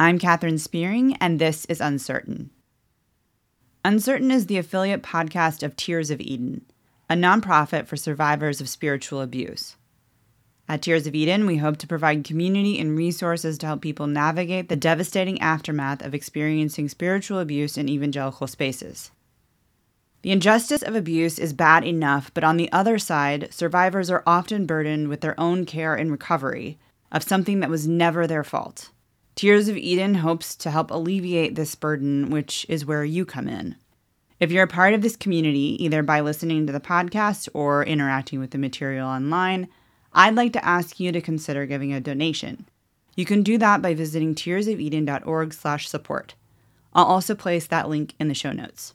I'm Katherine Spearing, and this is Uncertain. Uncertain is the affiliate podcast of Tears of Eden, a nonprofit for survivors of spiritual abuse. At Tears of Eden, we hope to provide community and resources to help people navigate the devastating aftermath of experiencing spiritual abuse in evangelical spaces. The injustice of abuse is bad enough, but on the other side, survivors are often burdened with their own care and recovery of something that was never their fault. Tears of Eden hopes to help alleviate this burden, which is where you come in. If you're a part of this community, either by listening to the podcast or interacting with the material online, I'd like to ask you to consider giving a donation. You can do that by visiting tearsofeden.org/support. I'll also place that link in the show notes.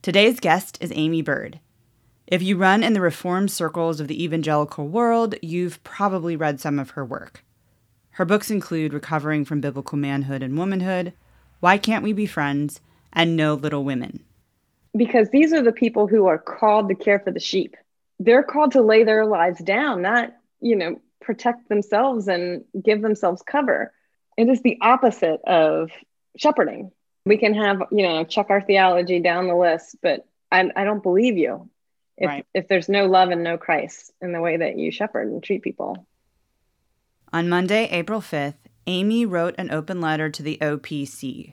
Today's guest is Aimee Byrd. If you run in the reform circles of the evangelical world, you've probably read some of her work. Her books include Recovering from Biblical Manhood and Womanhood, Why Can't We Be Friends, and No Little Women. Because these are the people who are called to care for the sheep. They're called to lay their lives down, not, you know, protect themselves and give themselves cover. It is the opposite of shepherding we can have you know check our theology down the list but i, I don't believe you if, right. if there's no love and no christ in the way that you shepherd and treat people on monday april 5th Aimee wrote an open letter to the opc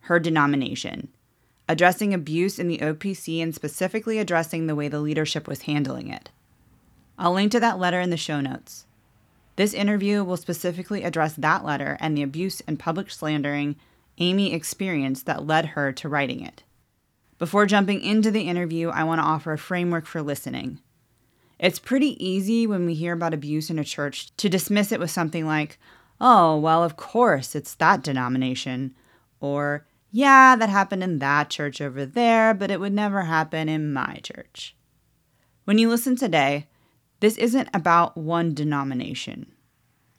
her denomination addressing abuse in the opc and specifically addressing the way the leadership was handling it i'll link to that letter in the show notes this interview will specifically address that letter and the abuse and public slandering Aimee experienced that led her to writing it. Before jumping into the interview, I want to offer a framework for listening. It's pretty easy when we hear about abuse in a church to dismiss it with something like, oh, well, of course, it's that denomination. Or, yeah, that happened in that church over there, but it would never happen in my church. When you listen today, this isn't about one denomination.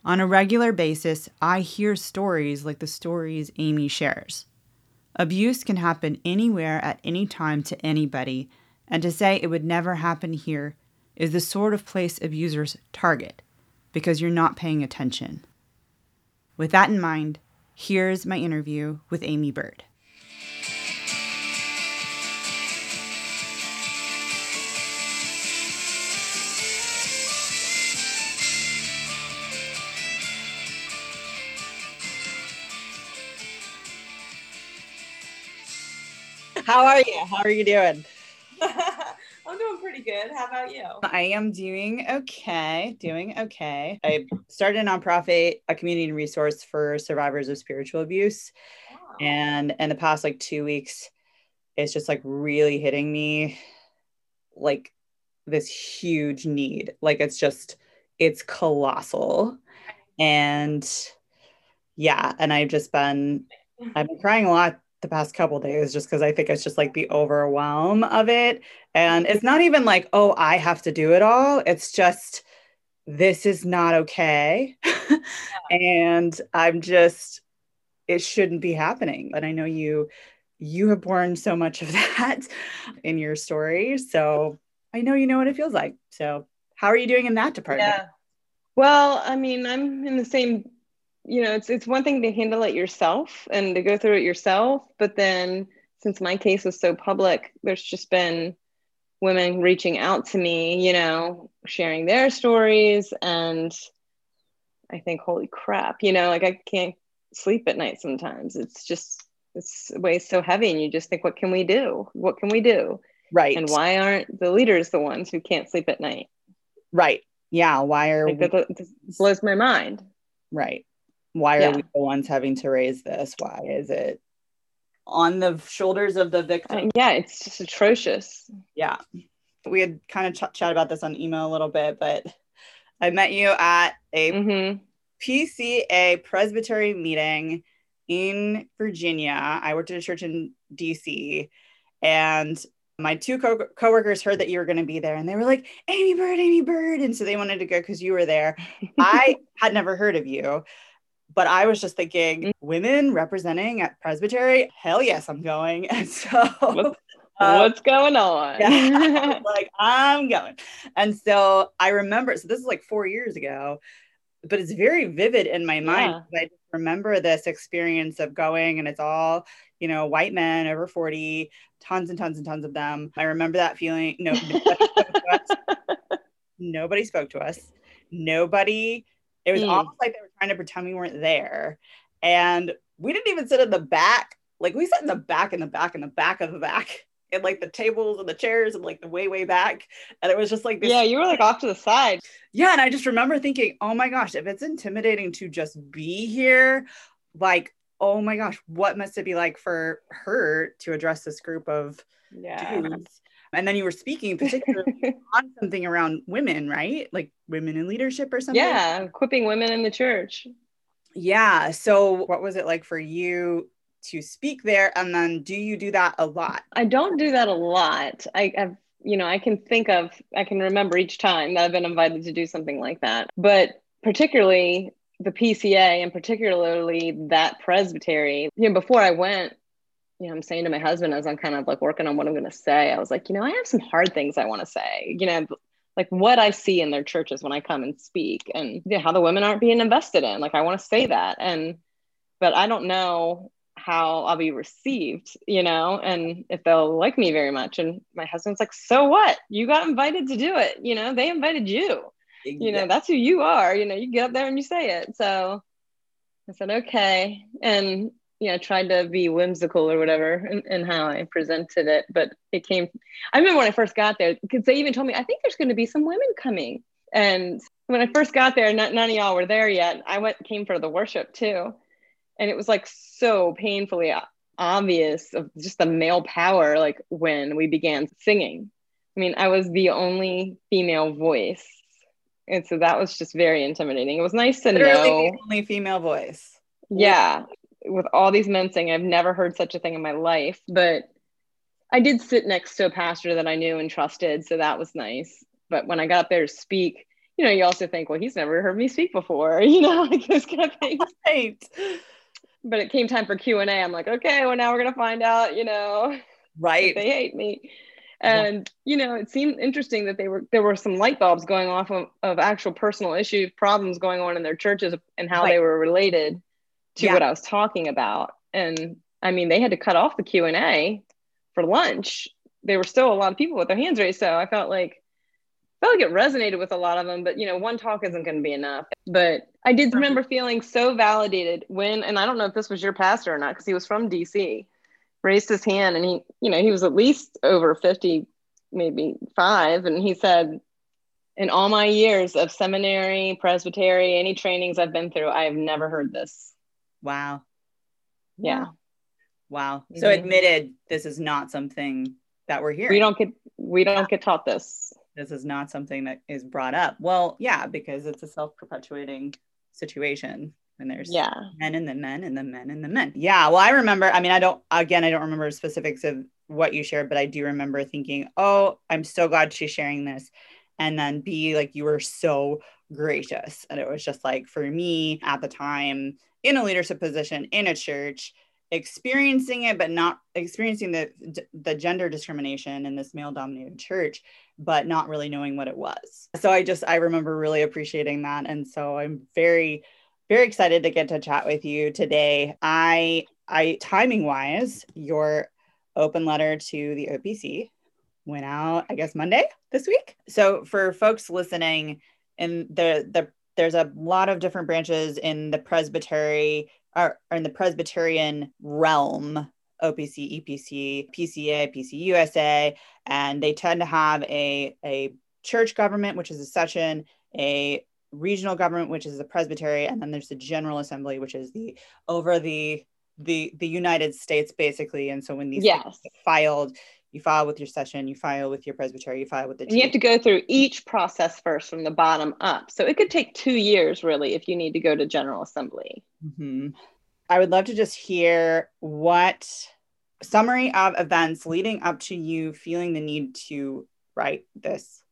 On a regular basis, I hear stories like the stories Aimee shares. Abuse can happen anywhere at any time to anybody, and to say it would never happen here is the sort of place abusers target because you're not paying attention. With that in mind, here's my interview with Aimee Byrd. How are you? How are you doing? I'm doing pretty good. How about you? I am doing okay. Doing okay. I started a nonprofit, a community resource for survivors of spiritual abuse. Wow. And in the past like two weeks, it's just like really hitting me like this huge need. Like it's just, it's colossal. And yeah, and I've just been, I've been crying a lot the past couple days just because I think it's just like the overwhelm of it. And it's not even like, oh, I have to do it all. It's just, this is not okay. and I'm just, it shouldn't be happening. But I know you, you have borne so much of that in your story. So I know you know what it feels like. So how are you doing in that department? Yeah. Well, I mean, I'm in the same you know it's it's one thing to handle it yourself and to go through it yourself but then since my case was so public there's just been women reaching out to me you know sharing their stories. And i think holy crap you know like i can't sleep at night sometimes. It's just it's weighs so heavy. And you just think what can we do? What can we do? Right. And why aren't the leaders the ones who can't sleep at night? Right. Yeah. Why are like we- that, that blows my mind. Right. Why are yeah. we the ones having to raise this? Why is it on the shoulders of the victim. uh, yeah it's just atrocious. Yeah. We had kind of ch- chat about this on email a little bit but i met you at a mm-hmm. pca presbytery meeting in virginia. I worked at a church in dc and my two co- coworkers heard that you were going to be there and they were like Aimee Byrd, Aimee Byrd. and so they wanted to go because you were there. I had never heard of you but I was just thinking, mm. women representing at Presbytery, hell yes, I'm going. And so what's, um, what's going on? Yeah, like I'm going. And so I remember, so this is like four years ago. but it's very vivid in my mind. Yeah. I remember this experience of going and it's all, you know, white men over 40, tons and tons and tons of them. I remember that feeling. No, nobody spoke to us. Nobody, it was mm. almost like they were trying to pretend we weren't there. And we didn't even sit in the back. Like we sat in the back, in the back, in the back of the back and like the tables and the chairs and like the way way back and it was just like this yeah you were like off to the side yeah and i just remember thinking oh my gosh if it's intimidating to just be here like oh my gosh what must it be like for her to address this group of yeah. dudes and then you were speaking particularly on something around women right? Like women in leadership or something? Yeah equipping women in the church. Yeah so what was it like for you to speak there? And then do you do that a lot? I don't do that a lot. I have you know i can think of i can remember each time that i've been invited to do something like that. But particularly the pca and particularly that presbytery you know before i went you know i'm saying to my husband as i'm kind of like working on what i'm going to say i was like you know i have some hard things i want to say you know like what I see in their churches when I come and speak and you know, how the women aren't being invested in. Like I want to say that. And but I don't know how I'll be received, you know, and if they'll like me very much. And my husband's like, so what? You got invited to do it. You know, they invited you. Exactly. You know, that's who you are. You know, you get up there and you say it. So I said, okay. And, you know, tried to be whimsical or whatever in, in how I presented it. But it came, I remember when I first got there, because they even told me, I think there's going to be some women coming. And when I first got there, not, none of y'all were there yet. I went, came for the worship too and it was like so painfully obvious of just the male power like when we began singing i mean i was the only female voice and so that was just very intimidating it was nice to Literally know the only female voice yeah with all these men saying i've never heard such a thing in my life but i did sit next to a pastor that i knew and trusted so that was nice but when i got up there to speak you know you also think well he's never heard me speak before you know like those kind of things right but it came time for Q and A. I'm like, okay, well now we're gonna find out, you know, right? they hate me, and yeah. you know, it seemed interesting that they were there were some light bulbs going off of, of actual personal issues, problems going on in their churches, and how right. they were related to yeah. what I was talking about. And I mean, they had to cut off the Q and A for lunch. There were still a lot of people with their hands raised, so I felt like felt like it resonated with a lot of them, but you know, one talk isn't going to be enough. But I did remember feeling so validated when, and I don't know if this was your pastor or not, because he was from DC, raised his hand and he, you know, he was at least over 50, maybe five. And he said, in all my years of seminary, presbytery, any trainings I've been through, I have never heard this. Wow. Yeah. Wow. So mm-hmm. admitted this is not something that we're here. We don't get we don't get taught this this is not something that is brought up. Well, yeah, because it's a self-perpetuating situation and there's yeah men and the men and the men and the men. Yeah. Well, I remember, I mean, I don't again, I don't remember specifics of what you shared, but I do remember thinking, oh, I'm so glad she's sharing this. And then B, like you were so gracious. And it was just like for me at the time in a leadership position in a church, experiencing it but not experiencing the the gender discrimination in this male dominated church but not really knowing what it was. So i just i remember really appreciating that. And so i'm very very excited to get to chat with you today. I i timing wise your open letter to the opc went out i guess monday this week. So for folks listening in the the there's a lot of different branches in the presbytery are in the Presbyterian realm OPC, EPC, PCA, PCUSA, and they tend to have a, a church government, which is a session, a regional government, which is the presbytery, and then there's the General Assembly, which is the over the the the United States, basically. And so when these yes. filed, you file with your session, you file with your presbytery, you file with the. And you have to go through each process first from the bottom up. So it could take two years, really, if you need to go to General Assembly. Mm-hmm. I would love to just hear what summary of events leading up to you feeling the need to write this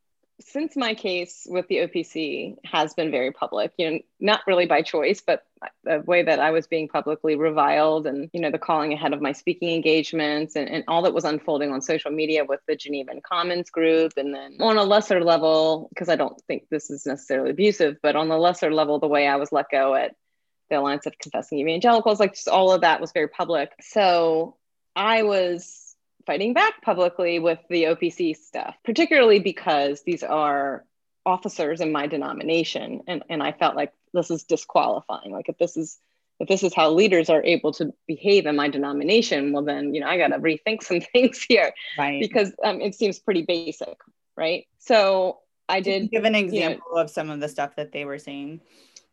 since my case with the OPC has been very public, you know, not really by choice, but the way that I was being publicly reviled and, you know, the calling ahead of my speaking engagements and, and all that was unfolding on social media with the Genevan Commons group. And then on a lesser level, because I don't think this is necessarily abusive, but on the lesser level, the way I was let go at the Alliance of Confessing Evangelicals, like just all of that was very public. So I was fighting back publicly with the OPC stuff, particularly because these are officers in my denomination. And, and I felt like this is disqualifying. Like if this is if this is how leaders are able to behave in my denomination, well then, you know, I got to rethink some things here Right. because um, it seems pretty basic, right? So I did give an you know, example of some of the stuff that they were saying.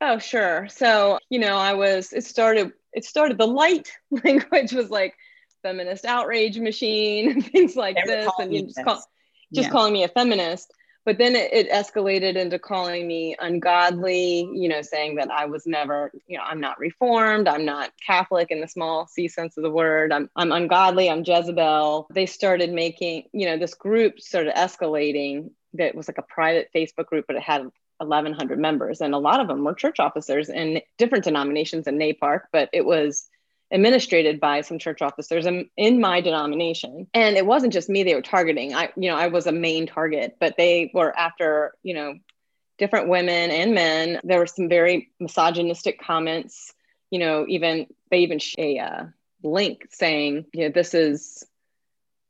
Oh, sure. So, you know, I was, it started, it started, the light language was like feminist outrage machine and things like this. And you you just, this. call, just Yeah. calling me a feminist. But then it, it escalated into calling me ungodly, you know, saying that I was never, you know, I'm not reformed, I'm not Catholic in the small c sense of the word, I'm, I'm ungodly, I'm Jezebel. They started making, you know, this group started escalating that was like a private Facebook group, but it had 1,100 members, and a lot of them were church officers in different denominations in NAPARC but it was administrated by some church officers in, in my denomination. And it wasn't just me they were targeting. I, you know, I was a main target, but they were after, you know, different women and men. There were some very misogynistic comments. You know, even they even sh- a uh, link saying, you know, this is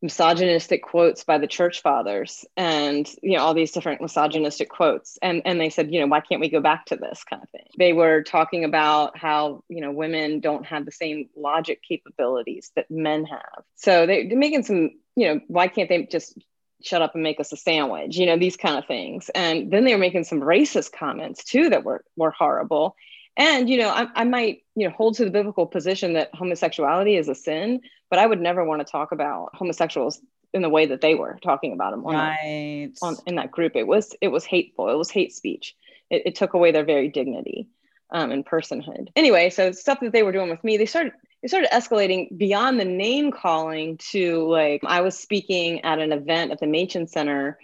misogynistic quotes by the church fathers and you know all these different misogynistic quotes. And and they said you know why can't we go back to this kind of thing? They were talking about how you know women don't have the same logic capabilities that men have. So they, they're making some you know why can't they just shut up and make us a sandwich? You know these kind of things. And then they were making some racist comments too that were were horrible and you know I, I might you know hold to the biblical position that homosexuality is a sin but i would never want to talk about homosexuals in the way that they were talking about them on, that- Right. on in that group it was it was hateful. It was hate speech. It, it took away their very dignity um, and personhood. Anyway so stuff that they were doing with me they started it started escalating beyond the name calling to like i was speaking at an event at the machen center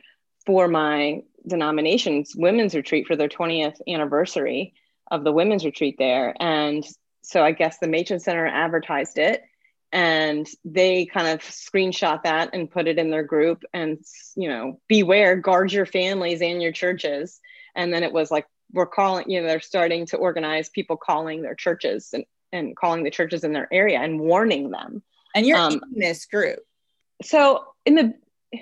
for my denomination's women's retreat for their 20th anniversary of the women's retreat there. And so i guess the machen center advertised it and they kind of screenshot that and put it in their group and you know beware guard your families and your churches. And then it was like we're calling you know they're starting to organize people calling their churches and, and calling the churches in their area and warning them. And you're um, in this group. so in the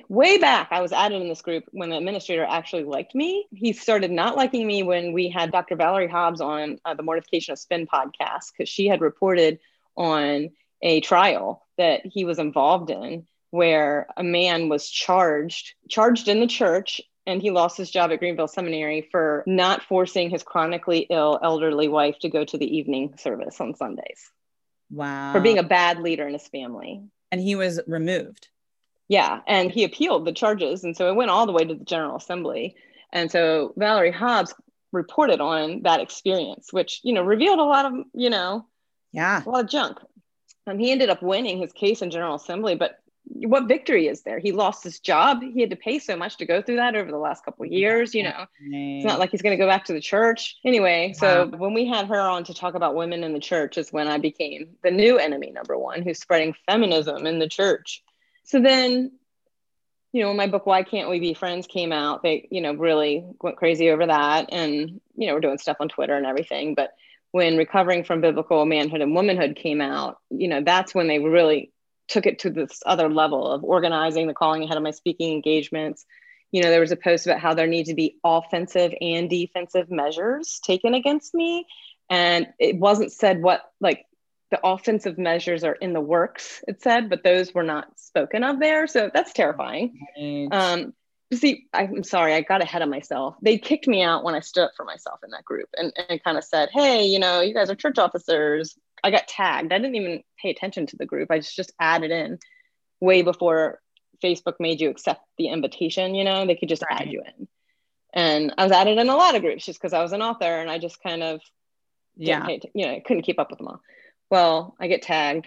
way back i was added in this group when the administrator actually liked me he started not liking me when we had dr valerie hobbs on uh, the mortification of spin podcast because she had reported on a trial that he was involved in where a man was charged charged in the church and he lost his job at greenville seminary for not forcing his chronically ill elderly wife to go to the evening service on sundays Wow. for being a bad leader in his family and he was removed. Yeah, and he appealed the charges, and so it went all the way to the General Assembly. And so Valerie Hobbs reported on that experience, which you know revealed a lot of you know Yeah. a lot of junk. Um, he ended up winning his case in General Assembly, but what victory is there? He lost his job. He had to pay so much to go through that over the last couple of years. You know, it's not like he's going to go back to the church anyway. So Wow. when we had her on to talk about women in the church, is when I became the new enemy number one, who's spreading feminism in the church. So then, you know, when my book "Why Can't We Be Friends" came out, they, you know, really went crazy over that, and you know, we're doing stuff on Twitter and everything. But when recovering from biblical manhood and womanhood came out, you know, that's when they really took it to this other level of organizing the calling ahead of my speaking engagements. You know, there was a post about how there need to be offensive and defensive measures taken against me. And it wasn't said what, like, the offensive measures are in the works, it said, but those were not spoken of there. So that's terrifying. Right. Um, see, I'm sorry, I got ahead of myself. They kicked me out when I stood up for myself in that group and, and kind of said, hey, you know, you guys are church officers. I got tagged. I didn't even pay attention to the group. I just, just added in way before Facebook made you accept the invitation, you know, they could just add you in. And I was added in a lot of groups just because I was an author and I just kind of yeah. you know, I couldn't keep up with them all. Well, I get tagged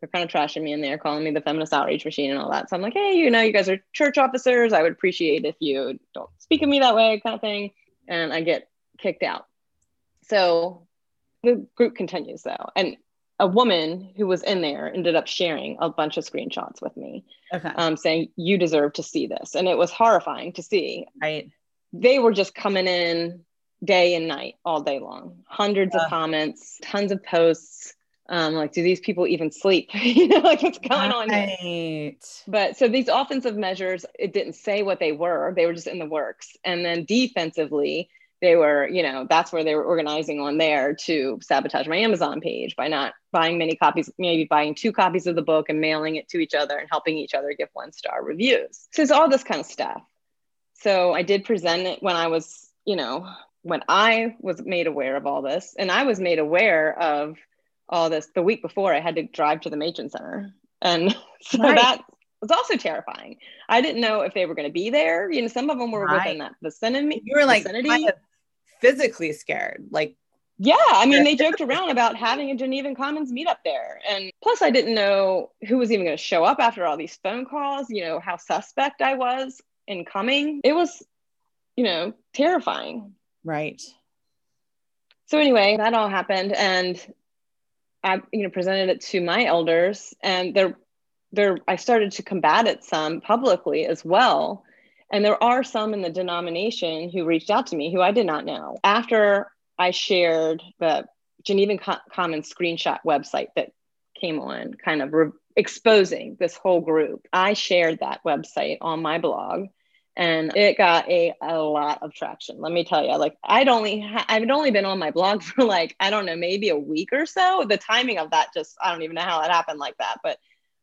they're kind of trashing me in there, calling me the feminist outreach machine and all that. So I'm like, hey, you know, you guys are church officers. I would appreciate if you don't speak of me that way, kind of thing. And I get kicked out. So the group continues though. And a woman who was in there ended up sharing a bunch of screenshots with me, Okay. um, saying, you deserve to see this. And it was horrifying to see. right. They were just coming in day and night all day long, hundreds Yeah. of comments, tons of posts. Um, like, do these people even sleep? you know, like what's going on here? Right. But so these offensive measures, it didn't say what they were. They were just in the works. And then defensively, they were, you know, that's where they were organizing on there to sabotage my Amazon page by not buying many copies, maybe buying two copies of the book and mailing it to each other and helping each other give one star reviews. So it's all this kind of stuff. So I did present it when I was, you know, when I was made aware of all this, and I was made aware of all this the week before I had to drive to the Machen Center. And so Right. that was also terrifying. I didn't know if they were going to be there. You know, some of them were Right. within that vicinity. You were like kind of physically scared. Like, Yeah, I mean, they joked around about having a Genevan Commons meetup there. And plus, I didn't know who was even going to show up after all these phone calls, you know, how suspect I was in coming. It was, you know, terrifying. right. So, anyway, that all happened. And You know, presented it to my elders, and they're, they're, I started to combat it some publicly as well. And there are some in the denomination who reached out to me who I did not know. After I shared the Genevan Co- Commons screenshot website that came on, kind of re- exposing this whole group, I shared that website on my blog. And it got a, a lot of traction. Let me tell you, like I'd only ha- I've only been on my blog for like I don't know maybe a week or so. The timing of that just I don't even know how it happened like that. But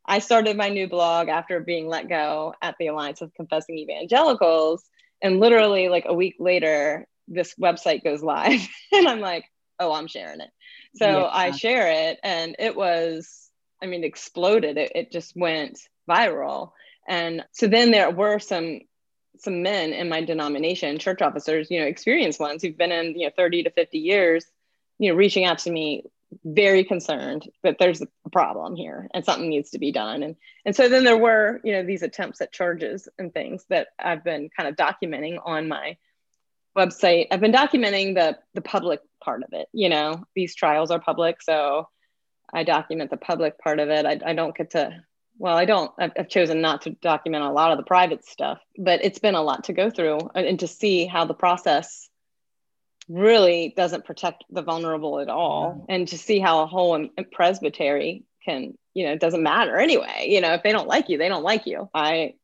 I started my new blog after being let go at the Alliance of Confessing Evangelicals. And literally, like a week later, this website goes live. and I'm like, oh, I'm sharing it. So Yeah. I share it, and it was, I mean, exploded. It, it just went viral. And so then there were some some men in my denomination, church officers, you know, experienced ones who've been in, you know, 30 to 50 years, you know, reaching out to me very concerned that there's a problem here and something needs to be done. And and so then there were, you know, these attempts at charges and things that I've been kind of documenting on my website. I've been documenting the the public part of it. You know, these trials are public, so I document the public part of it. I, I don't get to well, I don't. I've, I've chosen not to document a lot of the private stuff, but it's been a lot to go through and, and to see how the process really doesn't protect the vulnerable at all, mm-hmm. and to see how a whole presbytery can, you know, it doesn't matter anyway. You know, if they don't like you, they don't like you. I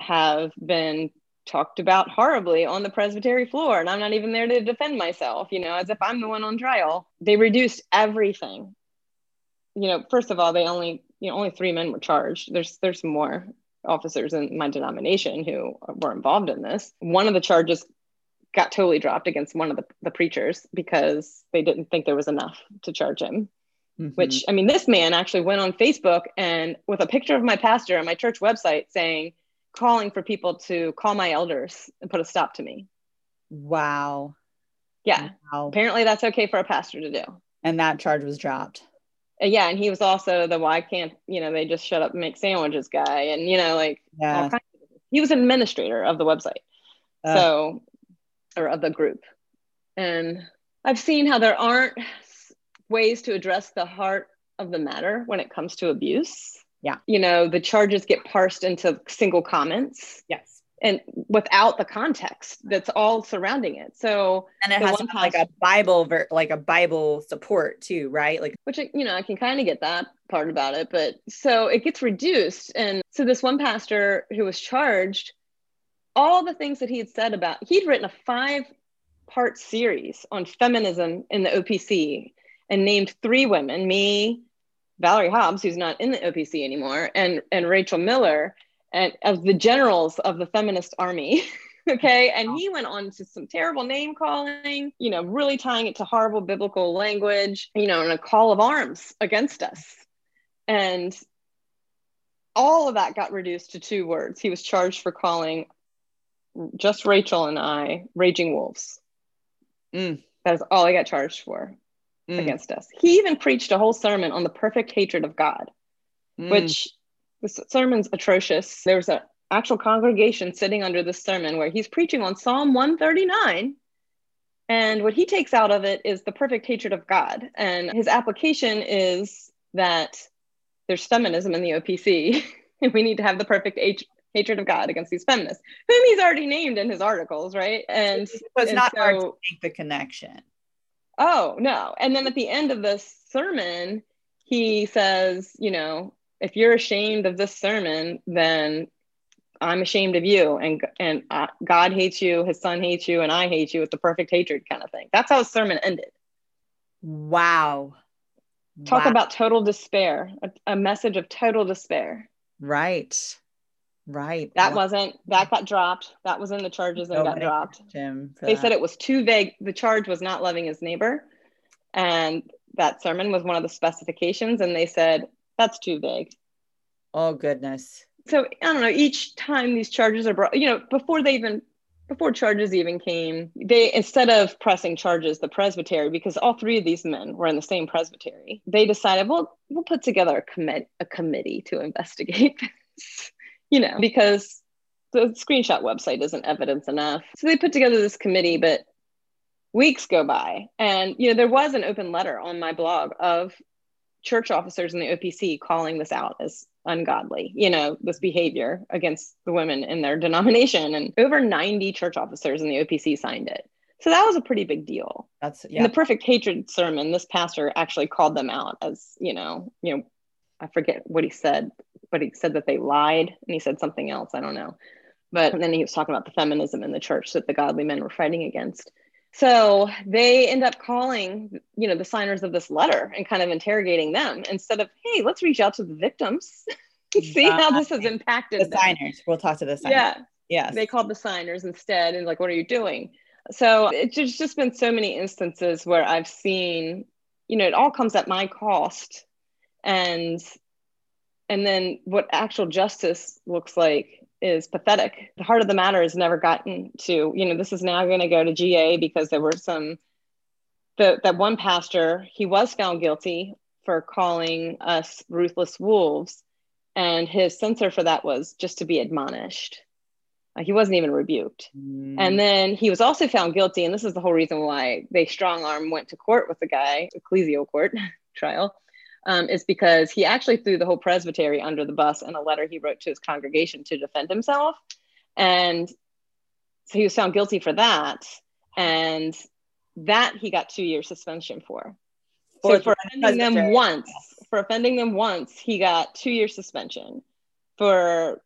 have been talked about horribly on the presbytery floor, and I'm not even there to defend myself. You know, as if I'm the one on trial. They reduced everything you know, first of all, they only, you know, only three men were charged. There's, there's more officers in my denomination who were involved in this. One of the charges got totally dropped against one of the, the preachers because they didn't think there was enough to charge him. Mhm. Which, I mean, this man actually went on Facebook and with a picture of my pastor on my church website saying, calling for people to call my elders and put a stop to me. wow. Yeah. Wow. Apparently that's okay for a pastor to do. And that charge was dropped. Uh, yeah and he was also the why can't you know they just shut up and make sandwiches guy and you know like all Yeah. kinds of, he was an administrator of the website Uh, so or of the group and i've seen how there aren't ways to address the heart of the matter when it comes to abuse Yeah. you know the charges get parsed into single comments yes. And without the context that's all surrounding it. So And it has one to have, like a Bible, ver- like a Bible support too, right? Like, which you know i can kind of get that part about it but so it gets reduced. And so this one pastor who was charged all the things that he had said about he'd written a five part series on feminism in the opc and named three women me valerie hobbs who's not in the opc anymore and and rachel miller and of the generals of the feminist army okay? And he went on to some terrible name calling you know really tying it to horrible biblical language you know and a call of arms against us. And all of that got reduced to two words. He was charged for calling just rachel and i raging wolves. Mm. that is all i got charged for mm, against us. He even preached a whole sermon on the perfect hatred of god mm. which the sermon's atrocious. There's an actual congregation sitting under this sermon where he's preaching on Psalm 139. And what he takes out of it is the perfect hatred of God. And his application is that there's feminism in the OPC, and we need to have the perfect h- hatred of God against these feminists, whom he's already named in his articles, right? And it's and not so, hard to make the connection. Oh, no. And then at the end of the sermon, he says, you know, if you're ashamed of this sermon, then I'm ashamed of you, and and uh, God hates you, His Son hates you, and I hate you. It's the perfect hatred kind of thing. That's how his sermon ended. Wow. Talk wow. about total despair, a, a, message of total despair. Right. Right. That wow. wasn't that got dropped. That was in the charges and got dropped. Him they that. said it was too vague. The charge was not loving his neighbor, and that sermon was one of the specifications, and they said that's too vague. Oh goodness. So I don't know. Each time these charges are brought, you know, before they even before charges even came, they instead of pressing charges, the presbytery, because all three of these men were in the same presbytery, they decided, well, we'll put together a commit a committee to investigate this, you know, because the screenshot website isn't evidence enough. So they put together this committee, but weeks go by, and you know, there was an open letter on my blog of church officers in the OPC calling this out as ungodly, you know, this behavior against the women in their denomination. And over 90 church officers in the OPC signed it. So that was a pretty big deal. That's yeah. In the perfect hatred sermon, this pastor actually called them out as, you know, you know, I forget what he said, but he said that they lied and he said something else. I don't know. But then he was talking about the feminism in the church that the godly men were fighting against. So they end up calling, you know, the signers of this letter and kind of interrogating them instead of, hey, let's reach out to the victims, see how this has impacted the them. signers. We'll talk to the signers. Yeah. Yes. They called the signers instead and like, what are you doing? So it's just, just been so many instances where I've seen, you know, it all comes at my cost. And and then what actual justice looks like is pathetic. The heart of the matter has never gotten to, you know, this is now going to go to GA because there were some, the, that one pastor, he was found guilty for calling us ruthless wolves. And his censor for that was just to be admonished. Uh, he wasn't even rebuked. Mm. And then he was also found guilty. And this is the whole reason why they strong arm went to court with the guy, ecclesial court trial um, is because he actually threw the whole presbytery under the bus in a letter he wrote to his congregation to defend himself. And so he was found guilty for that. And that he got two years suspension for. So for offending them once, for offending them once, he got two years suspension. For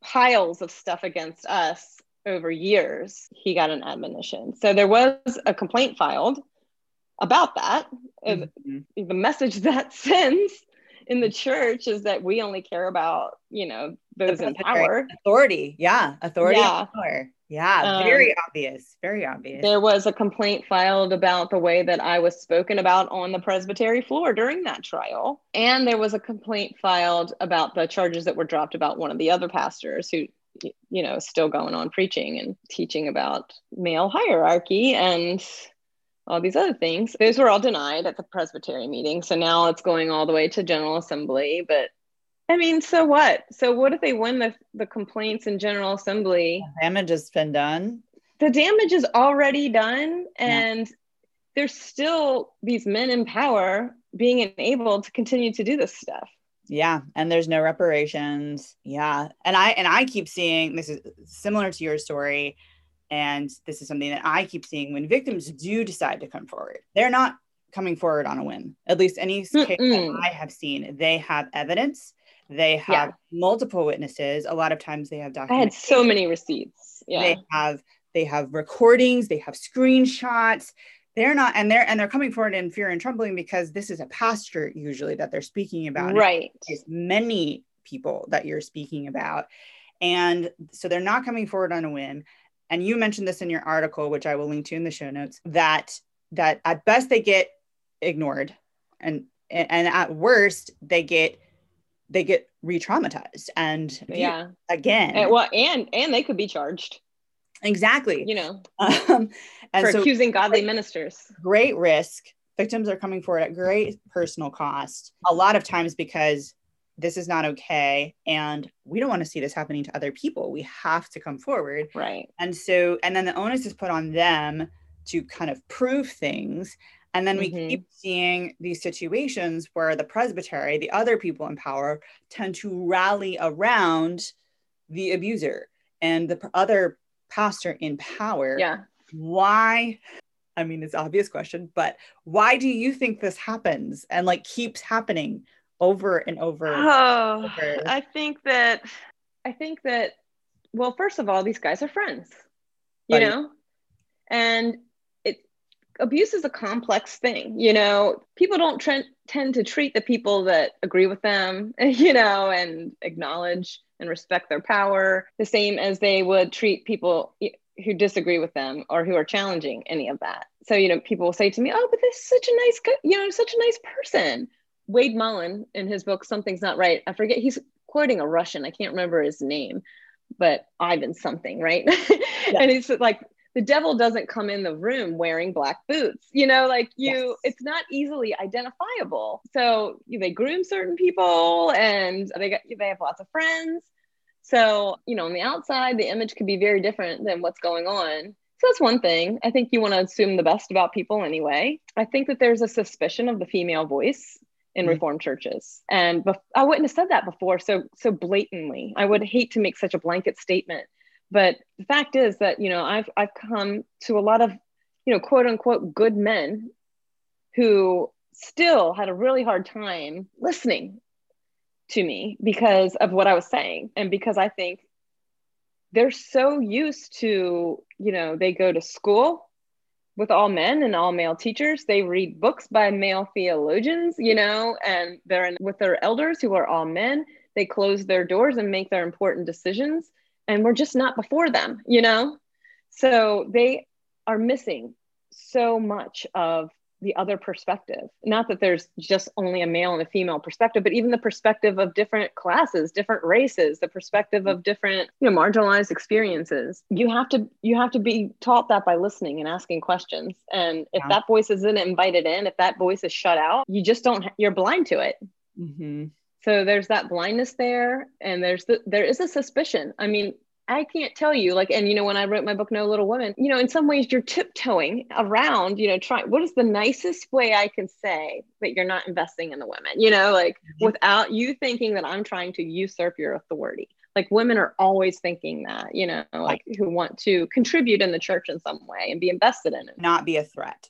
piles of stuff against us over years, he got an admonition. So there was a complaint filed about that. Mm-hmm. The message that sends in the church is that we only care about, you know, those in power. Authority. Yeah. Authority yeah. power. Yeah. Um, very obvious. Very obvious. There was a complaint filed about the way that I was spoken about on the presbytery floor during that trial. And there was a complaint filed about the charges that were dropped about one of the other pastors who you know still going on preaching and teaching about male hierarchy and all these other things. Those were all denied at the Presbytery meeting. So now it's going all the way to General Assembly. But I mean, so what? So what if they win the, the complaints in General Assembly? The damage has been done. The damage is already done. And yeah. there's still these men in power being enabled to continue to do this stuff. Yeah, and there's no reparations. Yeah. And I and I keep seeing this is similar to your story and this is something that I keep seeing when victims do decide to come forward, they're not coming forward on a whim. At least any case that I have seen, they have evidence, they have yeah. multiple witnesses. A lot of times they have documents. I had so many receipts. Yeah. They have they have recordings, they have screenshots. They're not and they're and they're coming forward in fear and trembling because this is a pastor usually that they're speaking about. Right. There's many people that you're speaking about. And so they're not coming forward on a whim and you mentioned this in your article which i will link to in the show notes that that at best they get ignored and and at worst they get they get re-traumatized. And yeah. again and, well and and they could be charged. Exactly. You know. Um, and for so accusing godly ministers. great risk. Victims are coming forward at great personal cost a lot of times because this is not okay and we don't want to see this happening to other people. We have to come forward. Right. And so and then the onus is put on them to kind of prove things and then we mm-hmm. keep seeing these situations where the presbytery the other people in power tend to rally around the abuser and the other pastor in power. Yeah. Why i mean it's obvious question but why do you think this happens and like keeps happening over and over. Oh, over. I think that I think that well, first of all, these guys are friends, you right. know, and it abuse is a complex thing. You know, people don't tre- tend to treat the people that agree with them, you know, and acknowledge and respect their power the same as they would treat people who disagree with them or who are challenging any of that. So, you know, people will say to me, "Oh, but this is such a nice, you know, such a nice person." Wade Mullen in his book Something's Not Right. I forget he's quoting a Russian. I can't remember his name, but Ivan something, right? Yeah. and he's like the devil doesn't come in the room wearing black boots. You know, like you yes. it's not easily identifiable. So they groom certain people and they got they have lots of friends. So, you know, on the outside, the image could be very different than what's going on. So that's one thing. I think you want to assume the best about people anyway. I think that there's a suspicion of the female voice in mm-hmm. reformed churches. And bef- i wouldn't have said that before so so blatantly. I would hate to make such a blanket statement. But the fact is that you know i've i've come to a lot of you know quote unquote good men who still had a really hard time listening to me because of what i was saying. And because i think they're so used to you know they go to school with all men and all male teachers. They read books by male theologians, you know, and they're in, with their elders who are all men. They close their doors and make their important decisions. And we're just not before them, you know? So they are missing so much of the other perspective. Not that there's just only a male and a female perspective, but even the perspective of different classes, different races, the perspective of different, you know, marginalized experiences. You have to you have to be taught that by listening and asking questions. And if yeah. that voice isn't invited in, if that voice is shut out, you just don't. You're blind to it. Mm-hmm. So there's that blindness there, and there's the there is a suspicion. I mean, I can't tell you, like, and you know, when I wrote my book, No Little Women, you know, in some ways you're tiptoeing around, you know, trying what is the nicest way I can say that you're not investing in the women, you know, like mm-hmm. without you thinking that I'm trying to usurp your authority. Like women are always thinking that, you know, like who want to contribute in the church in some way and be invested in it. Not be a threat.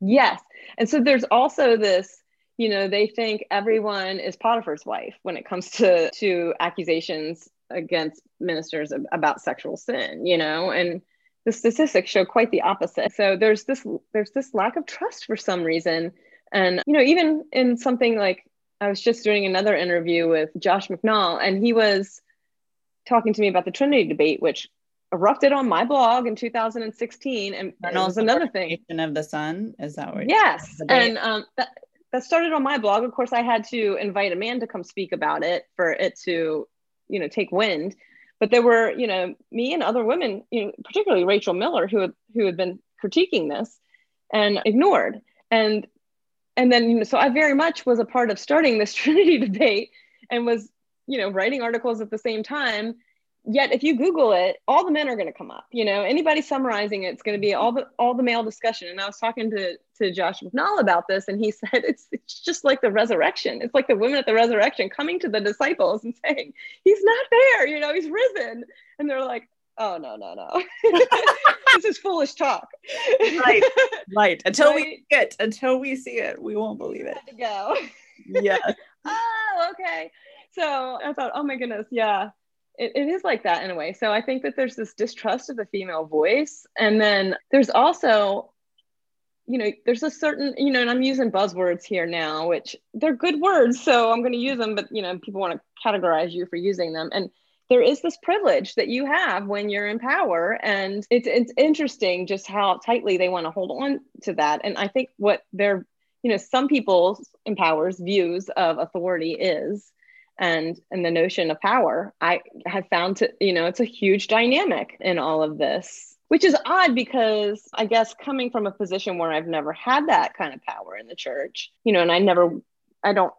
Yes. And so there's also this, you know, they think everyone is Potiphar's wife when it comes to to accusations against ministers about sexual sin, you know, and the statistics show quite the opposite. So there's this there's this lack of trust for some reason. And you know, even in something like I was just doing another interview with Josh McNall, and he was talking to me about the Trinity debate, which erupted on my blog in 2016. And, and was another thing of the sun. Is that what? Yes, and um, that that started on my blog. Of course, I had to invite a man to come speak about it for it to you know take wind. But there were you know me and other women you know particularly rachel miller who had who had been critiquing this and ignored. And and then you know so i very much was a part of starting this trinity debate and was you know writing articles at the same time yet if you google it all the men are going to come up you know? Anybody summarizing it, it's going to be all the all the male discussion. And i was talking to to josh mcnall about this and he said it's it's just like the resurrection. It's like the women at the resurrection coming to the disciples and saying he's not there you know he's risen. And they're like oh no no no. This is foolish talk. Right. Right. Until right? we see it. Until we see it we won't believe it. To go. Yeah. Oh okay. So i thought oh my goodness yeah it, it is like that in a way. So I think that there's this distrust of the female voice. And then there's also, you know, there's a certain, you know, and I'm using buzzwords here now, which they're good words. So I'm going to use them, but, you know, people want to categorize you for using them. And there is this privilege that you have when you're in power. And it's, it's interesting just how tightly they want to hold on to that. And I think what they're, you know, some people's empowers views of authority is and and the notion of power i have found to you know it's a huge dynamic in all of this which is odd because i guess coming from a position where i've never had that kind of power in the church you know and i never i don't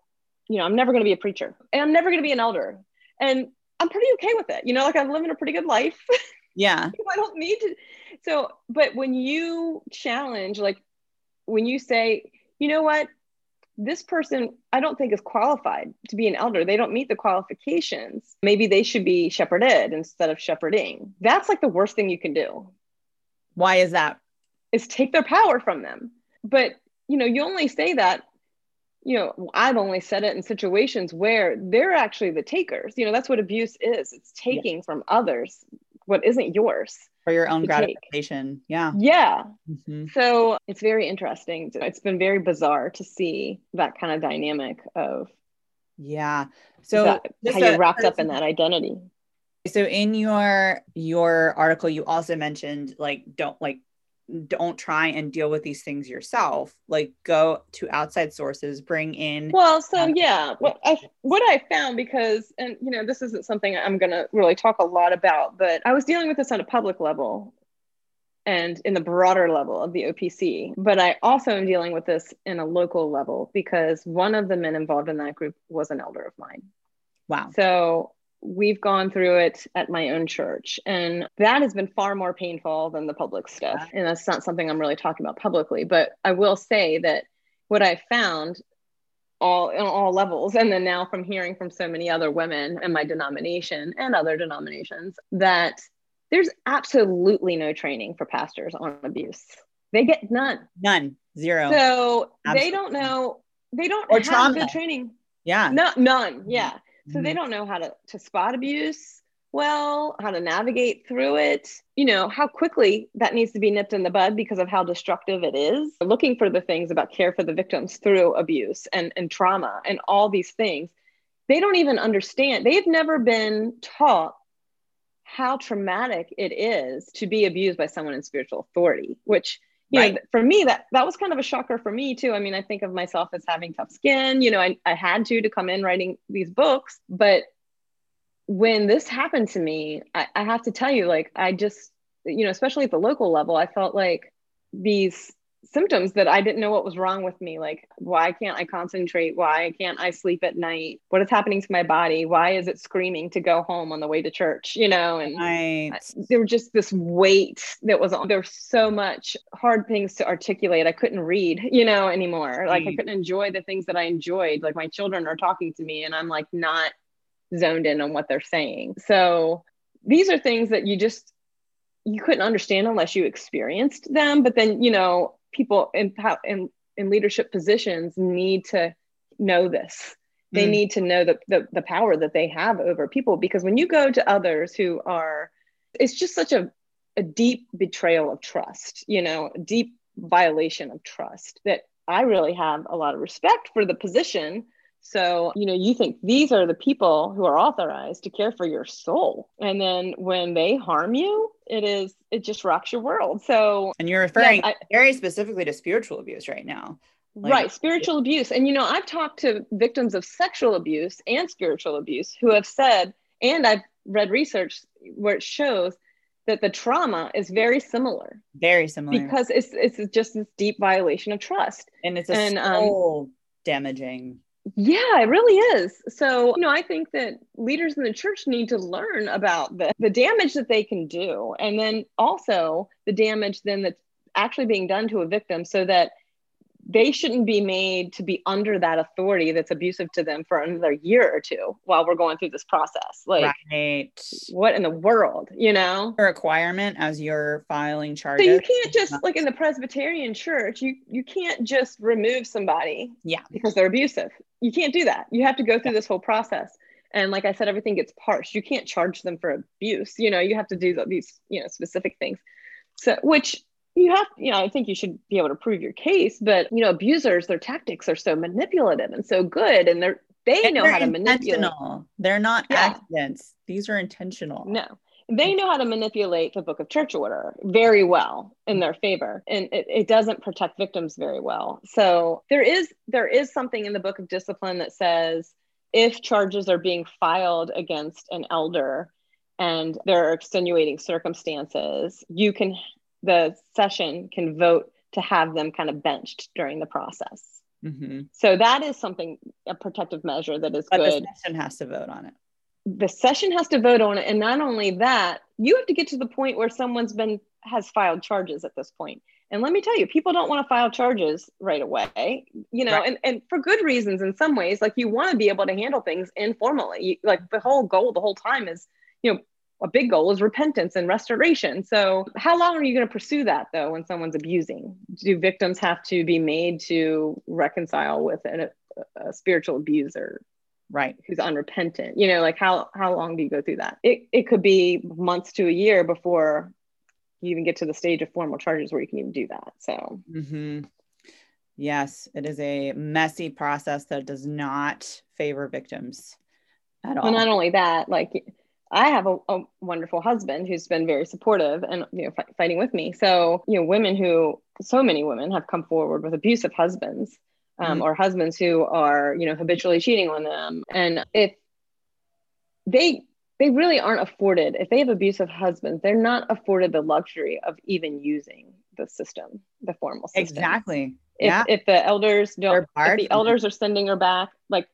you know, I'm never going to be a preacher and I'm never going to be an elder. And I'm pretty okay with it. You know, like I'm living a pretty good life. Yeah. I don't need to. So, but when you challenge, like when you say, you know what, this person I don't think is qualified to be an elder. They don't meet the qualifications. Maybe they should be shepherded instead of shepherding. That's like the worst thing you can do. Why is that? Is take their power from them. But, you know, you only say that you know, I've only said it in situations where they're actually the takers. You know, that's what abuse is. It's taking yeah. from others what isn't yours for your own gratification. Take. Yeah. Yeah. Mm-hmm. So it's very interesting. It's been very bizarre to see that kind of dynamic of yeah. So that, how you're wrapped up in that identity. So in your your article, you also mentioned like don't like don't try and deal with these things yourself like go to outside sources bring in well so um, yeah what i what i found because and you know this isn't something i'm going to really talk a lot about but i was dealing with this on a public level and in the broader level of the opc but i also am dealing with this in a local level because one of the men involved in that group was an elder of mine. Wow. So we've gone through it at my own church and that has been far more painful than the public stuff. And that's not something i'm really talking about publicly but i will say that what i found all on all levels and then now from hearing from so many other women in my denomination and other denominations that there's absolutely no training for pastors on abuse. They get none. None. Zero. So absolutely. they don't know they don't or have trauma. good training. Yeah. No none. Yeah so mm-hmm. they don't know how to, to spot abuse well, how to navigate through it, you know, how quickly that needs to be nipped in the bud because of how destructive it is. Looking for the things about care for the victims through abuse and, and trauma and all these things. They don't even understand. They've never been taught how traumatic it is to be abused by someone in spiritual authority, which you right. know, for me that that was kind of a shocker for me too i mean i think of myself as having tough skin you know I, I had to to come in writing these books but when this happened to me I, I have to tell you like i just you know especially at the local level i felt like these symptoms that I didn't know what was wrong with me. Like, why can't I concentrate? Why can't I sleep at night? What is happening to my body? Why is it screaming to go home on the way to church? You know, and right. there was just this weight that was on. There was so much hard things to articulate. I couldn't read, you know, anymore. Like, I couldn't enjoy the things that I enjoyed. Like, my children are talking to me, and I'm like not zoned in on what they're saying. So, these are things that you just you couldn't understand unless you experienced them but then you know people in, in, in leadership positions need to know this they mm. need to know the, the, the power that they have over people because when you go to others who are it's just such a, a deep betrayal of trust you know deep violation of trust that i really have a lot of respect for the position so, you know, you think these are the people who are authorized to care for your soul. And then when they harm you, it is, it just rocks your world. So, and you're referring yeah, I, very specifically to spiritual abuse right now. Like, right, spiritual abuse. And, you know, I've talked to victims of sexual abuse and spiritual abuse who have said, and I've read research where it shows that the trauma is very similar. Very similar. Because it's it's just this deep violation of trust. And it's a and, soul um, damaging yeah, it really is. So, you know, I think that leaders in the church need to learn about the, the damage that they can do. And then also the damage then that's actually being done to a victim so that they shouldn't be made to be under that authority that's abusive to them for another year or two while we're going through this process. Like, right. what in the world, you know? A requirement as you're filing charges. So you can't just like in the Presbyterian church, you you can't just remove somebody, yeah, because they're abusive. You can't do that. You have to go through yeah. this whole process. And like I said, everything gets parsed. You can't charge them for abuse. You know, you have to do these, you know, specific things. So, which you have you know i think you should be able to prove your case but you know abusers their tactics are so manipulative and so good and they're they and know how to manipulate. they're not yeah. accidents. These are intentional. No. They know how to manipulate the book of church order very well in their favor and it, it doesn't protect victims very well. So there is there is something in the book of discipline that says if charges are being filed against an elder and there are extenuating circumstances you can the session can vote to have them kind of benched during the process. Mm-hmm. So that is something a protective measure that is But good. the session has to vote on it. the session has to vote on it and not only that you have to get to the point where someone's been has filed charges at this point. and let me tell you people don't want to file charges right away you know Right. and, and for good reasons in some ways like you want to be able to handle things informally you, like the whole goal the whole time is you know a big goal is repentance and restoration. So how long are you going to pursue that though when someone's abusing? Do victims have to be made to reconcile with an, a, a spiritual abuser Right. who's unrepentant? You know like how how long do you go through that? It, it could be months to a year before you even get to the stage of formal charges where you can even do that so. Hmm Yes, it is a messy process that does not favor victims at all. well not only that like i have a, a wonderful husband who's been very supportive and you know fi- fighting with me so you know women who so many women have come forward with abusive husbands um, Mhm. or husbands who are you know habitually cheating on them and if they they really aren't afforded if they have abusive husbands they're not afforded the luxury of even using the system the formal system exactly. if, yeah. if the elders don't if the elders are sending her back like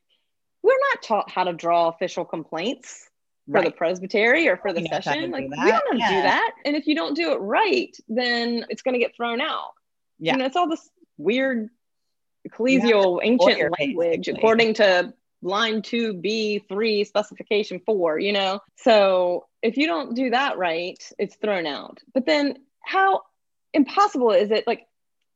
we're not taught how to draw official complaints for the presbytery or for the Nobody knows how session? do like we don't know how to Yeah. do that. And if you don't do it right then it's going to get thrown out. Yeah. you know it's all this weird ecclesial ancient lawyer, language basically. according to line 2b3 specification 4 you know? So if you don't do that right it's thrown out. But then how impossible is it? Like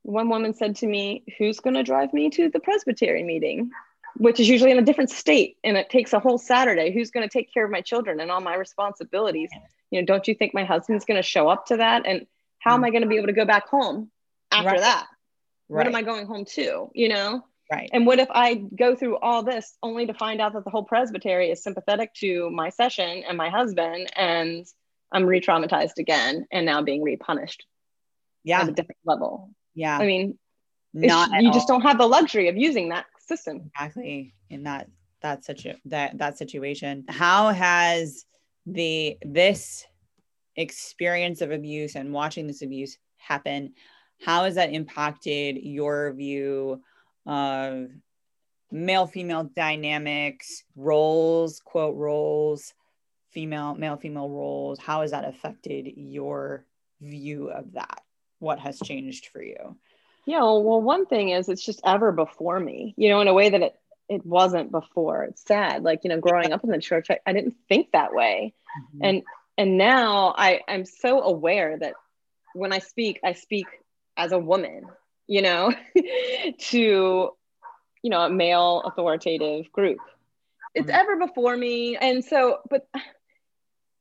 one woman said to me who's going to drive me to the presbytery meeting which is usually in a different state and it takes a whole saturday who's going to take care of my children and all my responsibilities you know don't you think my husband's going to show up to that and how am mm. i going to be able to go back home after Right. that what am i going home to you know right. and what if I go through all this only to find out that the whole presbytery is sympathetic to my session and my husband, and I'm re traumatized again and now being repunished yeah. at a different level? Yeah. I mean, it's- Not at you just don't have the luxury of using that system. exactly. In that that such that that situation. How has the this experience of abuse and watching this abuse happen how has that impacted your view of male female dynamics roles quote roles female male female roles? How has that affected your view of that? What has changed for you Yeah, well, well, one thing is it's just ever before me, you know, in a way that it, it wasn't before. It's sad. Like, you know, growing up in the church, I, I didn't think that way. and and now i i'm so aware that when i speak i speak as a woman you know to you know a male authoritative group it's Mhm. ever before me and so but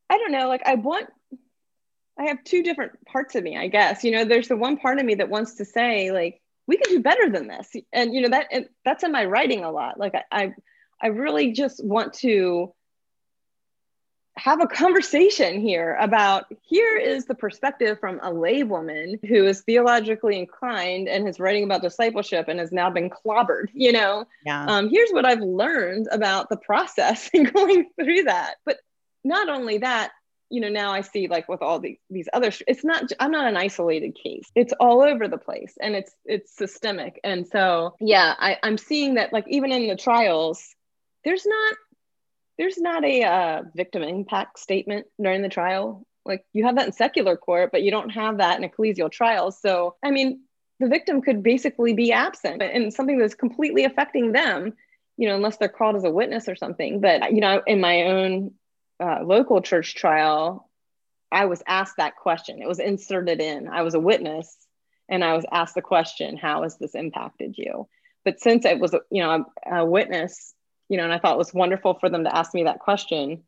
i don't know like i want i have two different parts of me i guess. You know there's the one part of me that wants to say like we can do better than this. And you know that and that's in my writing a lot. Like i i, I really just want to have a conversation here about here is the perspective from a lay woman who is theologically inclined and is writing about discipleship and has now been clobbered you know? Yeah. Um, here's what i've learned about the process and going through that. But not only that you know now i see like with all these these other it's not i'm not an isolated case. It's all over the place and it's it's systemic. And so yeah I, i'm seeing that like even in the trials there's not there's not a uh, victim impact statement during the trial. Like you have that in secular court but you don't have that in ecclesial trials so i mean the victim could basically be absent and something that's completely affecting them you know unless they're called as a witness or something. But you know in my own uh, local church trial i was asked that question. It was inserted in. I was a witness and i was asked the question how has this impacted you? But since it was you know a, a witness you know and i thought it was wonderful for them to ask me that question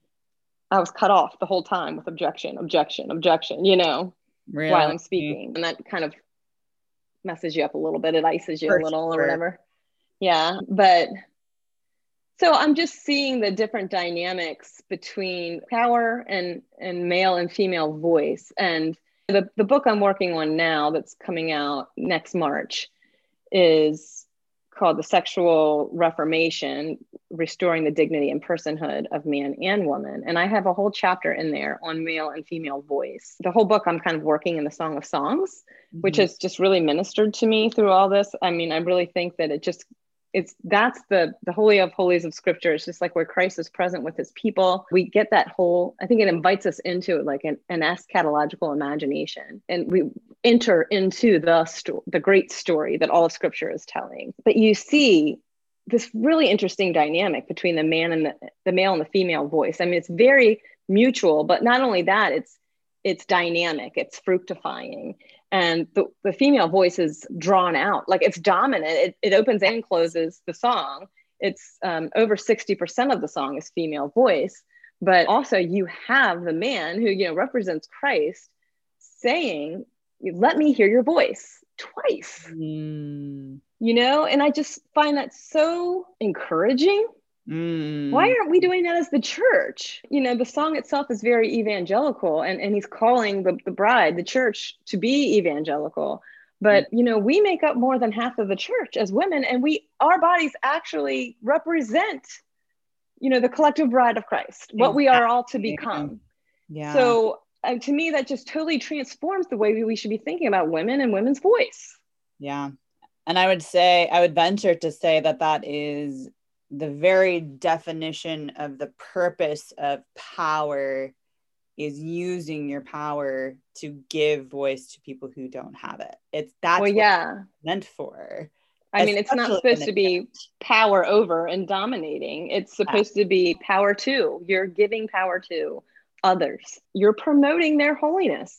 i was cut off the whole time with objection objection objection you know really? while i'm speaking. And that kind of messes you up a little bit. It ices you a little or whatever. Yeah but so i'm just seeing the different dynamics between power and and male and female voice and the, the book i'm working on now that's coming out next march is called the Sexual Reformation Restoring the Dignity and Personhood of Man and Woman. And I have a whole chapter in there on male and female voice. The whole book, I'm kind of working in the Song of Songs, mm-hmm. which has just really ministered to me through all this. I mean, I really think that it just it's that's the the holy of holies of scripture. It's just like where christ is present with his people. We get that whole i think it invites us into like an, an eschatological imagination and we enter into the sto- the great story that all of scripture is telling. But you see this really interesting dynamic between the man and the, the male and the female voice. I mean it's very mutual but not only that it's it's dynamic it's fructifying and the, the female voice is drawn out. Like it's dominant. It, it opens and closes the song. It's um, over 60% of the song is female voice but also you have the man who you know represents christ saying let me hear your voice twice. Mm. you know and i just find that so encouraging Mm. Why aren't we doing that as the church? You know, the song itself is very evangelical, and, and he's calling the, the bride, the church, to be evangelical. But, mm. you know, we make up more than half of the church as women, and we, our bodies actually represent, you know, the collective bride of Christ, what we are all to become. Yeah. So uh, to me, that just totally transforms the way we should be thinking about women and women's voice. Yeah. And I would say, I would venture to say that that is the very definition of the purpose of power is using your power to give voice to people who don't have it. It's that's well, yeah meant for. I mean, it's not supposed to be power over and dominating. It's supposed yeah. to be power to. You're giving power to others. You're promoting their holiness.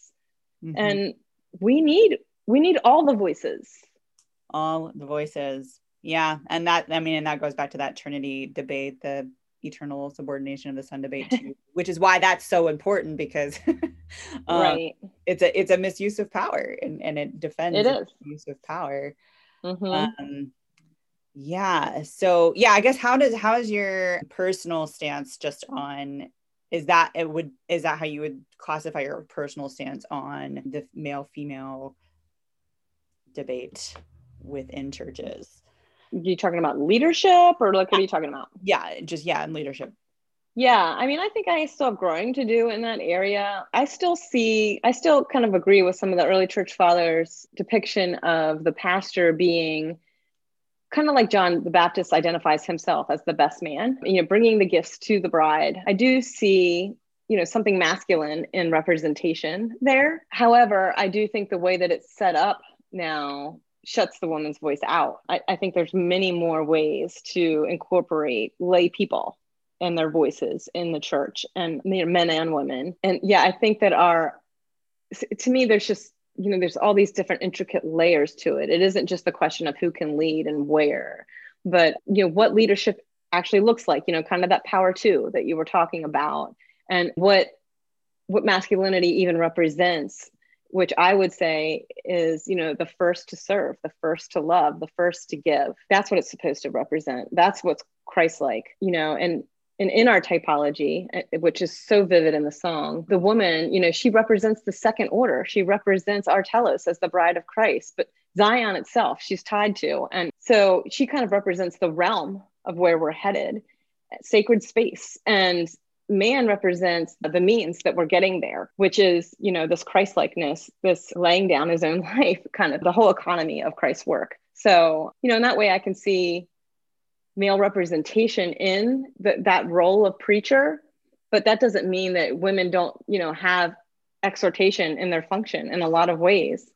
Mm-hmm. And we need we need all the voices. All the voices. Yeah, and that I mean, and that goes back to that Trinity debate, the eternal subordination of the Son debate, too, which is why that's so important because um, right. it's a it's a misuse of power and, and it defends it is. use of power. Mm-hmm. Um, yeah. So yeah, I guess how does how is your personal stance just on is that it would is that how you would classify your personal stance on the male female debate within churches? You talking about leadership or like what are you talking about? Yeah, just yeah, in leadership. Yeah, I mean, I think I still have growing to do in that area. I still see, I still kind of agree with some of the early church fathers' depiction of the pastor being kind of like John the Baptist identifies himself as the best man, you know, bringing the gifts to the bride. I do see, you know, something masculine in representation there. However, I do think the way that it's set up now shuts the woman's voice out. I, I think there's many more ways to incorporate lay people and their voices in the church and you know, men and women. And yeah, I think that our to me, there's just you know, there's all these different intricate layers to it. It isn't just the question of who can lead and where, but you know, what leadership actually looks like, you know, kind of that power too that you were talking about and what what masculinity even represents which I would say is, you know, the first to serve, the first to love, the first to give. That's what it's supposed to represent. That's what's Christ-like, you know, and and in our typology, eh, which is so vivid in the song, the woman, you know, she represents the second order. She represents our telos as the bride of Christ, but Zion itself, she's tied to. And so she kind of represents the realm of where we're headed, sacred space. And man represents the means that we're getting there which is you know this christ-likeness this laying down his own life kind of the whole economy of christ's work. So you know in that way i can see male representation in the, that role of preacher but that doesn't mean that women don't you know have exhortation in their function in a lot of ways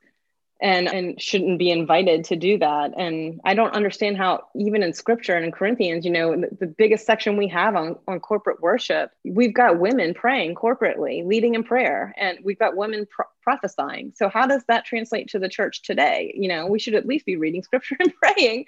and and shouldn't be invited to do that. And i don't understand how even in scripture and in corinthians you know the, the biggest section we have on, on corporate worship we've got women praying corporately leading in prayer and we've got women pro- prophesying. So how does that translate to the church today? You know we should at least be reading scripture and praying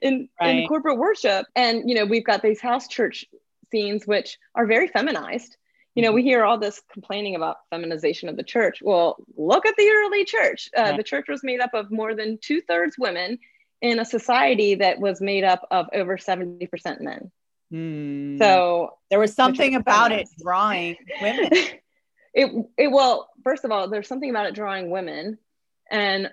in, right. in corporate worship. And you know we've got these house church scenes which are very feminized you know, mm-hmm. we hear all this complaining about feminization of the church. Well, look at the early church. Uh, yeah. The church was made up of more than two thirds women in a society that was made up of over 70% men. Hmm. So there was something about it drawing women. it, it, well, first of all, there's something about it drawing women. And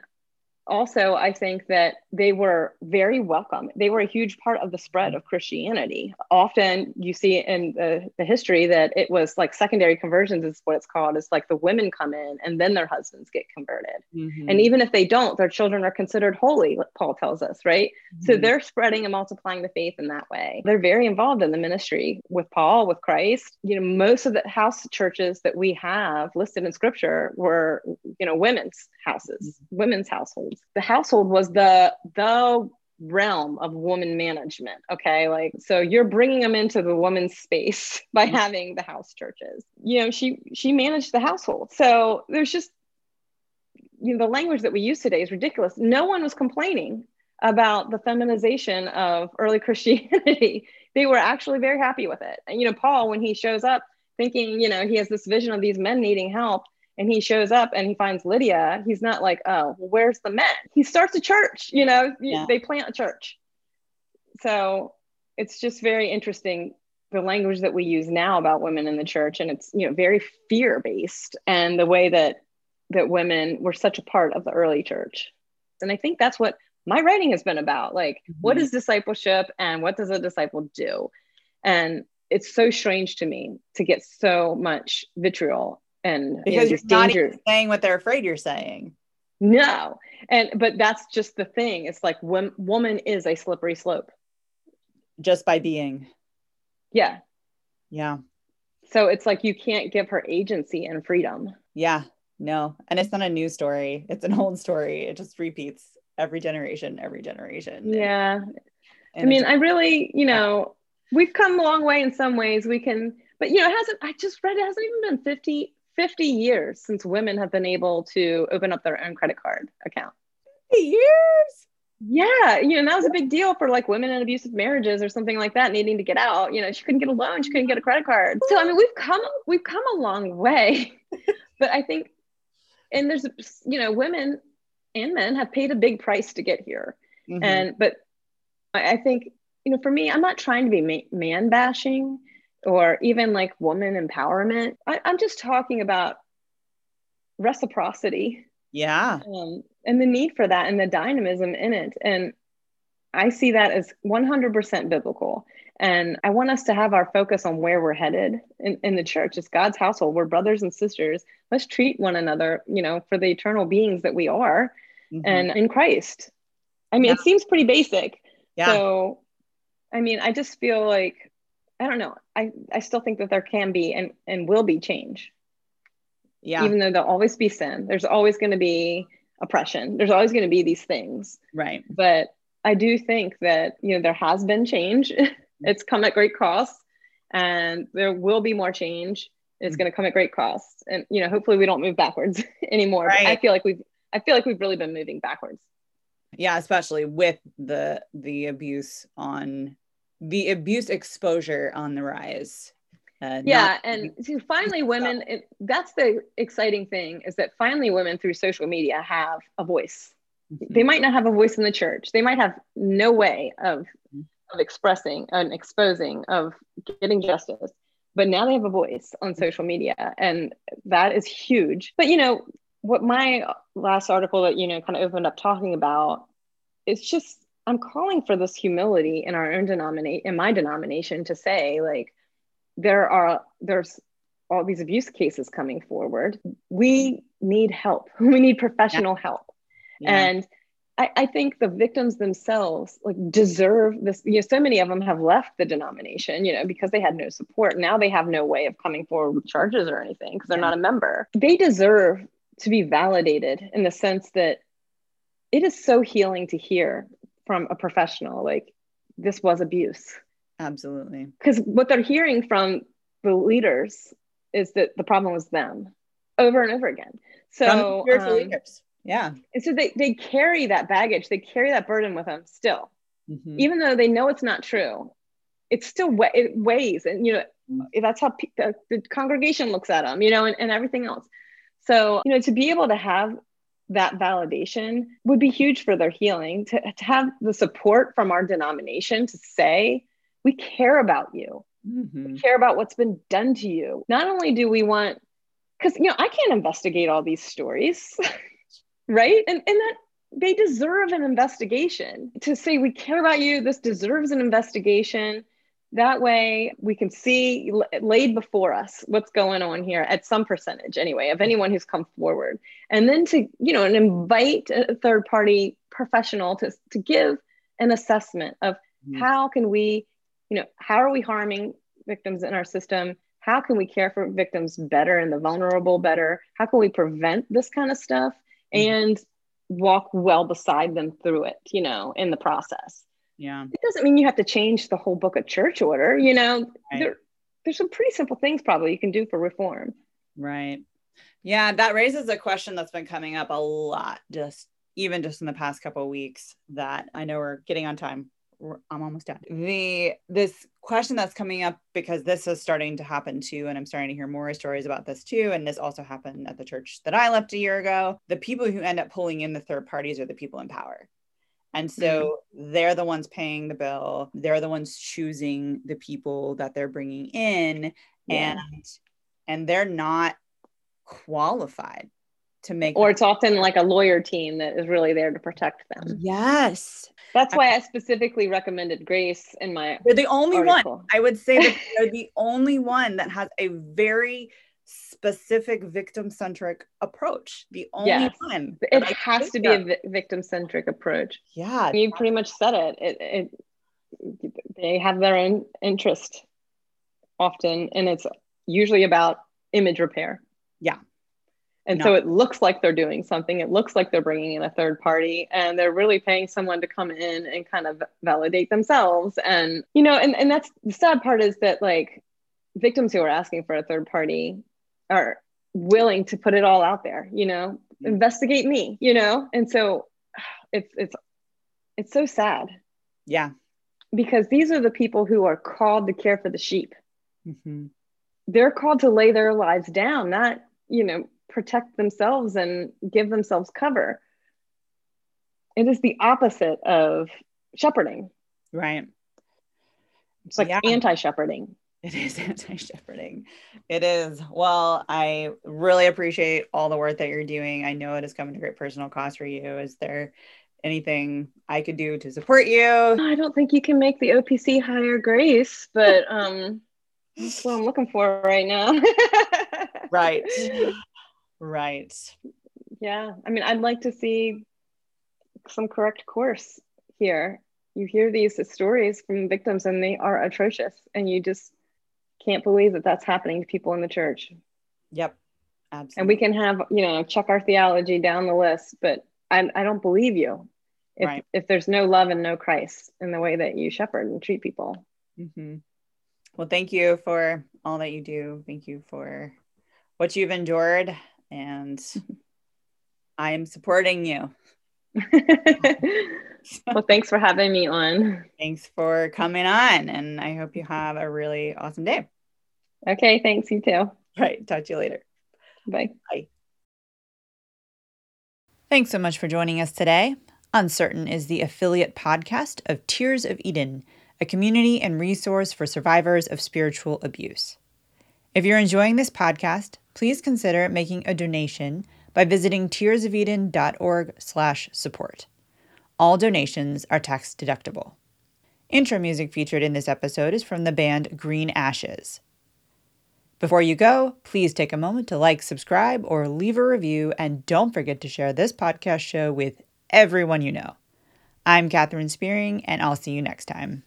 also i think that they were very welcome. They were a huge part of the spread of christianity. Often you see in the, the history that it was like secondary conversions is what it's called. It's like the women come in and then their husbands get converted. Mm-hmm. and even if they don't their children are considered holy paul tells us right? Mm-hmm. so they're spreading and multiplying the faith in that way. They're very involved in the ministry with paul with christ. You know most of the house churches that we have listed in scripture were you know women's houses mm-hmm. women's households the household was the the realm of woman management okay? Like so you're bringing them into the woman's space by having the house churches. You know she she managed the household. So there's just you know the language that we use today is ridiculous. No one was complaining about the feminization of early christianity. They were actually very happy with it. And you know paul when he shows up thinking you know he has this vision of these men needing help and he shows up and he finds Lydia, he's not like, oh, where's the men? He starts a church, you know, yeah. they plant a church. So it's just very interesting the language that we use now about women in the church and it's you know very fear based and the way that that women were such a part of the early church and i think that's what my writing has been about like mm-hmm. what is discipleship and what does a disciple do and it's so strange to me to get so much vitriol and because you are not even saying what they're afraid you're saying. No. And but that's just the thing. It's like when, woman is a slippery slope. Just by being. Yeah. Yeah. So it's like you can't give her agency and freedom. Yeah. No. And it's not a new story. It's an old story. It just repeats every generation every generation. Yeah. and i mean i really you know we've come a long way in some ways. We can but you know it hasn't i just read it hasn't even been 50 50 years since women have been able to open up their own credit card account. 50 years? Yeah, you know, that was a big deal for like women in abusive marriages or something like that needing to get out. You know, she couldn't get a loan, she couldn't get a credit card. So I mean, we've come we've come a long way. but I think and there's you know, women and men have paid a big price to get here. Mm-hmm. And but I, I think you know, for me, I'm not trying to be man bashing or even like woman empowerment. I, am just talking about reciprocity. Yeah. Um, and the need for that and the dynamism in it. And I see that as 100% biblical. And I want us to have our focus on where we're headed in, in the church. It's God's household. We're brothers and sisters. Let's treat one another, you know, for the eternal beings that we are mm-hmm. and in Christ. I mean, yeah. it seems pretty basic. Yeah. So, I mean, I just feel like I don't know. I, I still think that there can be and, and will be change. Yeah. Even though there'll always be sin, there's always going to be oppression. There's always going to be these things. Right. But I do think that, you know, there has been change. it's come at great cost and there will be more change. It's mm-hmm. going to come at great cost. And, you know, hopefully we don't move backwards anymore. Right. I feel like we've, I feel like we've really been moving backwards. Yeah. Especially with the, the abuse on the abuse exposure on the rise. Uh, yeah, and so finally, women. It, that's the exciting thing is that finally, women through social media have a voice. Mm-hmm. They might not have a voice in the church. They might have no way of mm-hmm. of expressing and exposing of getting justice, but now they have a voice on mm-hmm. social media, and that is huge. But you know what? My last article that you know kind of opened up talking about is just I'm calling for this humility in our own denomination, in my denomination, to say like there are there's all these abuse cases coming forward. We need help. We need professional yeah. help, yeah. and I, I, think the victims themselves like deserve this. You know, so many of them have left the denomination, you know, because they had no support. Now they have no way of coming forward with charges or anything because they're yeah. not a member. They deserve to be validated in the sense that it is so healing to hear from a professional like this was abuse. Absolutely. Because what they're hearing from the leaders is that the problem was them over and over again. So um, leaders. yeah. and so they, they carry that baggage. They carry that burden with them still. Mm-hmm. even though they know it's not true it's still it weighs. And you know mm-hmm. that's how pe- the, the, congregation looks at them you know and, and everything else. So you know to be able to have that validation would be huge for their healing to, to have the support from our denomination to say we care about you mm-hmm. we care about what's been done to you not only do we want because you know i can't investigate all these stories right and, and that they deserve an investigation. To say we care about you, this deserves an investigation. That way we can see laid before us what's going on here at some percentage anyway of anyone who's come forward. And then to, you know, and invite a third party professional to, to give an assessment of mm-hmm. how can we, you know, how are we harming victims in our system? How can we care for victims better and the vulnerable better? How can we prevent this kind of stuff? Mm-hmm. And walk well beside them through it, you know, in the process. Yeah. It doesn't mean you have to change the whole book of church order, you know. Right. There, there's some pretty simple things probably you can do for reform. Right. Yeah, that raises a question that's been coming up a lot just even just in the past couple of weeks that I know we're getting on time. I'm almost done. The this question that's coming up because this is starting to happen too, and I'm starting to hear more stories about this too. And this also happened at the church that I left a year ago. The people who end up pulling in the third parties are the people in power. And so mm-hmm. they're the ones paying the bill. They're the ones choosing the people that they're bringing in, yeah. and and they're not qualified to make or it's often like a lawyer team that is really there to protect them yes that's why i specifically recommended grace in my they're the only article. one i would say that they're the only one that has a very specific victim centric approach the only yes. one it has to be of. a victim centric approach yeah you pretty much said it. it it they have their own interest often and it's usually about image repair yeah and no. so it looks like they're doing something. It looks like they're bringing in a third party and they're really paying someone to come in and kind of validate themselves. And, you know, and, and that's the sad part is that like victims who are asking for a third party are willing to put it all out there, you know, mm-hmm. investigate me, you know? And so it's, it's, it's so sad. Yeah. Because these are the people who are called to care for the sheep. Mm-hmm. They're called to lay their lives down, not, you know, protect themselves and give themselves cover. It is the opposite of shepherding. Right. It's like yeah. anti shepherding. It is anti shepherding. It is. Well, I really appreciate all the work that you're doing. I know it has come at great personal cost for you. Is there anything I could do to support you? I don't think you can make the OPC hire Grace, but um, that's what I'm looking for right now. right. Right. Yeah. I mean, I'd like to see some correct course here. You hear these stories from victims and they are atrocious, and you just can't believe that that's happening to people in the church. Yep. Absolutely. And we can have, you know, check our theology down the list, but I, I don't believe you if, right. if there's no love and no Christ in the way that you shepherd and treat people. Mm-hmm. Well, thank you for all that you do. Thank you for what you've endured and I am supporting you. well, thanks for having me on. Thanks for coming on, and I hope you have a really awesome day. Okay, thanks. You too. All right. Talk to you later. Bye. Bye. Thanks so much for joining us today. Uncertain is the affiliate podcast of Tears of Eden, a community and resource for survivors of spiritual abuse. If you're enjoying this podcast, please consider making a donation by visiting tearsofeden.org/support. All donations are tax deductible. Intro music featured in this episode is from the band Green Ashes. Before you go, please take a moment to like, subscribe, or leave a review, and don't forget to share this podcast show with everyone you know. I'm Katherine Spearing, and I'll see you next time.